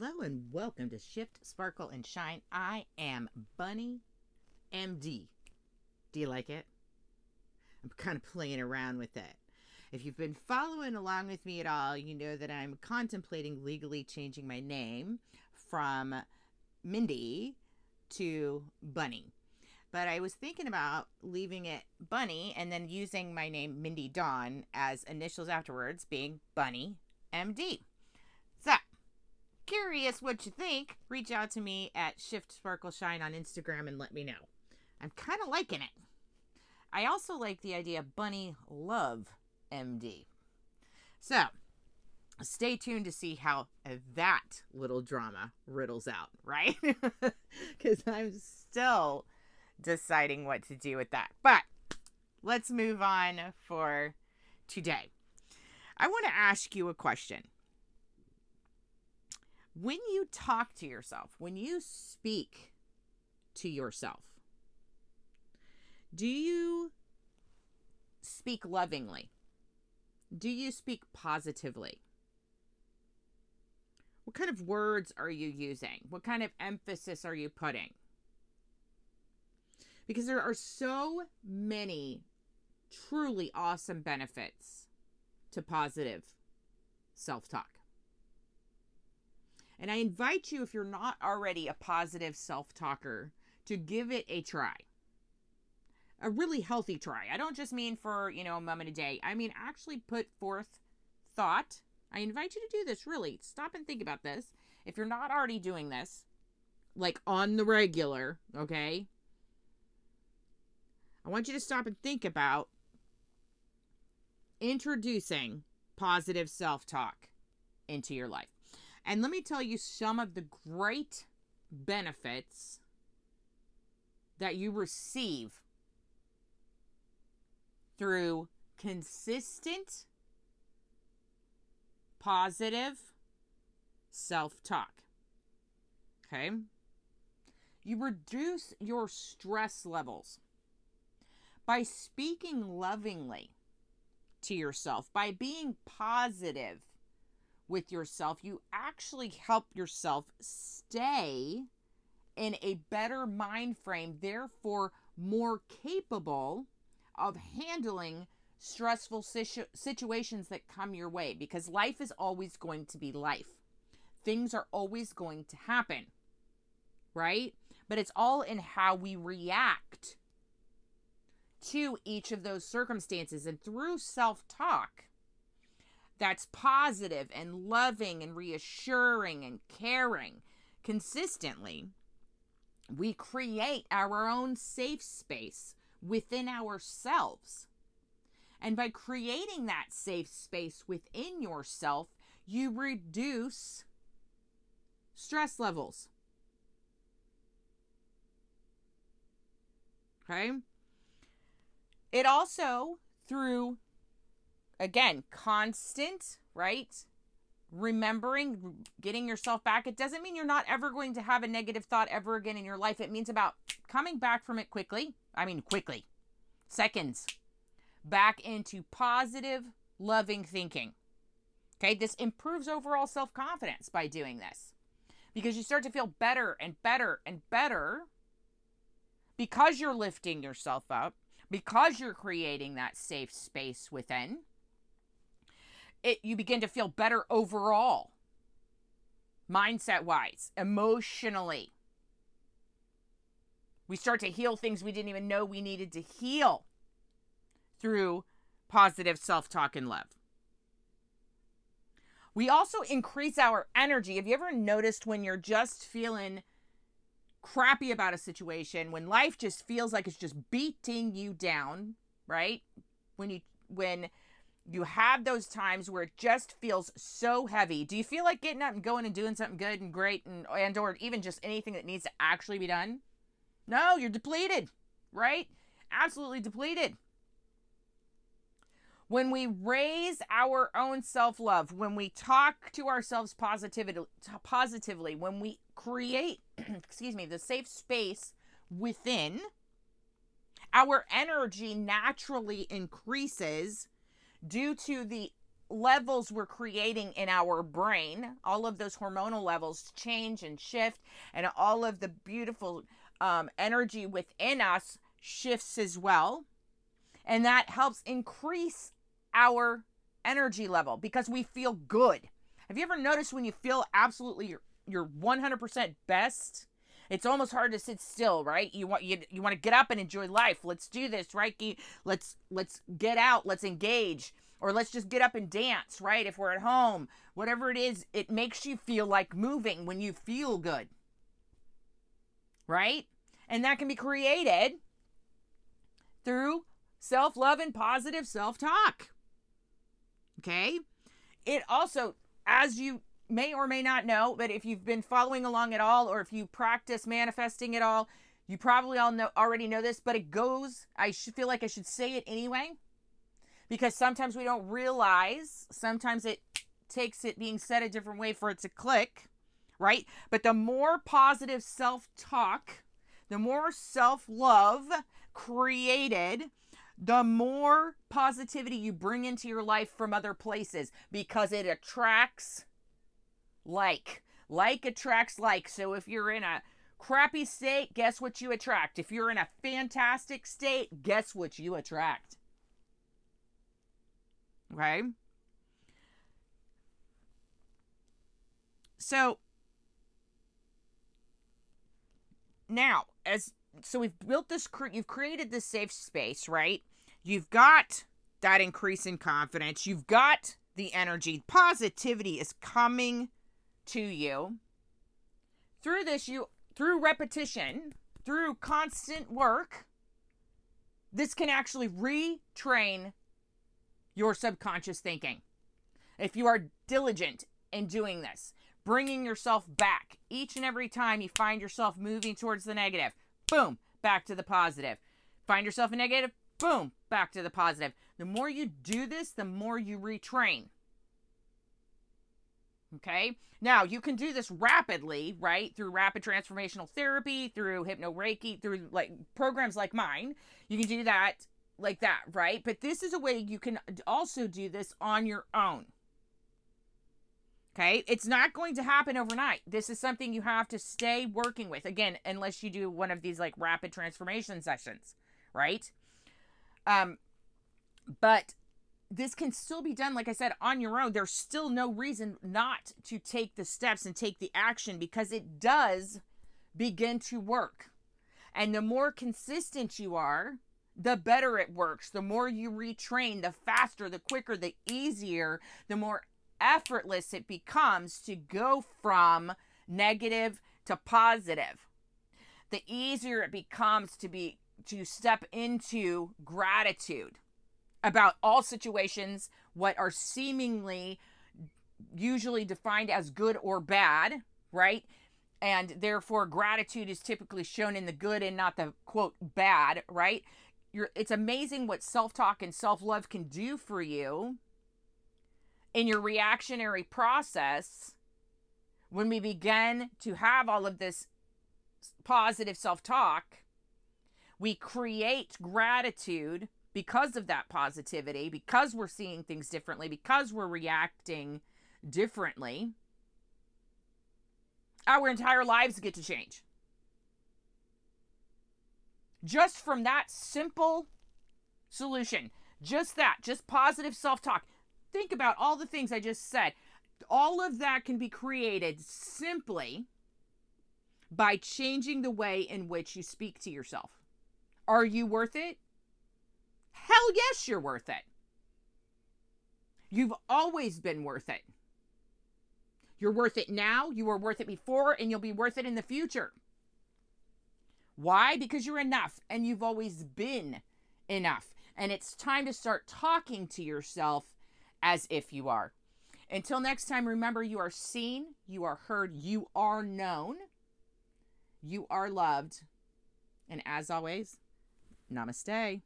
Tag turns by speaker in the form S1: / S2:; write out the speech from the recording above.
S1: Hello and welcome to Shift, Sparkle, and Shine. I am Bunny MD. Do you like it? I'm kind of playing around with it. If you've been following along with me at all, you know that I'm contemplating legally changing my name from Mindy to Bunny. But I was thinking about leaving it Bunny and then using my name Mindy Dawn as initials afterwards, being Bunny MD. Curious what you think, reach out to me at Shift Sparkle Shine on Instagram and let me know. I'm kind of liking it. I also like the idea Bunny Love MD. So, stay tuned to see how that little drama riddles out, right? Because I'm still deciding what to do with that. But let's move on for today. I want to ask you a question when you talk to yourself, when you speak to yourself, do you speak lovingly? Do you speak positively? What kind of words are you using? What kind of emphasis are you putting? Because there are so many truly awesome benefits to positive self talk. And I invite you, if you're not already a positive self talker, to give it a try. A really healthy try. I don't just mean for, you know, a moment a day. I mean, actually put forth thought. I invite you to do this, really. Stop and think about this. If you're not already doing this, like on the regular, okay? I want you to stop and think about introducing positive self talk into your life. And let me tell you some of the great benefits that you receive through consistent, positive self talk. Okay? You reduce your stress levels by speaking lovingly to yourself, by being positive with yourself, you actually help yourself stay in a better mind frame, therefore, more capable of handling stressful situ- situations that come your way because life is always going to be life. Things are always going to happen, right? But it's all in how we react to each of those circumstances. And through self talk, that's positive and loving and reassuring and caring consistently, we create our own safe space within ourselves. And by creating that safe space within yourself, you reduce stress levels. Okay? It also, through again, constant, right? Remembering, getting yourself back. It doesn't mean you're not ever going to have a negative thought ever again in your life. It means about coming back from it quickly. I mean, quickly, seconds, back into positive, loving thinking. Okay, this improves overall self confidence by doing this because you start to feel better and better and better because you're lifting yourself up, because you're creating that safe space within it you begin to feel better overall mindset wise emotionally. We start to heal things we didn't even know we needed to heal through positive self-talk and love. We also increase our energy. Have you ever noticed when you're just feeling crappy about a situation when life just feels like it's just beating you down right? When you when you have those times where it just feels so heavy. Do you feel like getting up and going and doing something good and great and and or even just anything that needs to actually be done? No, you're depleted, right? Absolutely depleted. When we raise our own self-love, when we talk to ourselves positively, positively, when we create, excuse me, the safe space within, our energy naturally increases due to the levels we're creating in our brain, all of those hormonal levels change and shift, and all of the beautiful um, energy within us shifts as well. And that helps increase our energy level because we feel good. Have you ever noticed when you feel absolutely your, your 100% best? It's almost hard to sit still, right? You want you, you want to get up and enjoy life. Let's do this, right? Let's let's get out, let's engage or let's just get up and dance, right? If we're at home, whatever it is, it makes you feel like moving when you feel good. Right? And that can be created through self love and positive self talk. Okay? It also, as you may or may not know, but if you've been following along at all or if you practice manifesting at all, you probably all know already know this, but it goes, I should feel like I should say it anyway. Because sometimes we don't realize, sometimes it takes it being said a different way for it to click, right? But the more positive self-talk, the more self-love created, the more positivity you bring into your life from other places because it attracts like. Like attracts like. So if you're in a crappy state, guess what you attract? If you're in a fantastic state, guess what you attract? Okay? So now, as so we've built this you've created this safe space, right? You've got that increase in confidence. You've got the energy. Positivity is coming to you. Through this, you through repetition, through constant work, this can actually retrain your subconscious thinking. If you are diligent in doing this, bringing yourself back each and every time you find yourself moving towards the negative, boom, back to the positive. Find yourself a negative, boom, back to the positive. The more you do this, the more you retrain. Okay. Now you can do this rapidly, right? Through rapid transformational therapy, through hypno reiki, through like programs like mine. You can do that like that, right? But this is a way you can also do this on your own. Okay? It's not going to happen overnight. This is something you have to stay working with. Again, unless you do one of these like rapid transformation sessions, right? Um but this can still be done like I said on your own. There's still no reason not to take the steps and take the action because it does begin to work. And the more consistent you are, the better it works. The more you retrain, the faster, the quicker, the easier, the more effortless it becomes to go from negative to positive. The easier it becomes to be to step into gratitude about all situations, what are seemingly usually defined as good or bad, right? And therefore, gratitude is typically shown in the good and not the quote bad, right? you're it's amazing what self-talk and self-love can do for you in your reactionary process when we begin to have all of this positive self-talk we create gratitude because of that positivity because we're seeing things differently because we're reacting differently our entire lives get to change just from that simple solution. Just that, just positive self talk. Think about all the things I just said. All of that can be created simply by changing the way in which you speak to yourself. Are you worth it? Hell yes, you're worth it. You've always been worth it. You're worth it now, you were worth it before, and you'll be worth it in the future. Why? Because you're enough and you've always been enough. And it's time to start talking to yourself as if you are. Until next time, remember you are seen, you are heard, you are known, you are loved. And as always, namaste.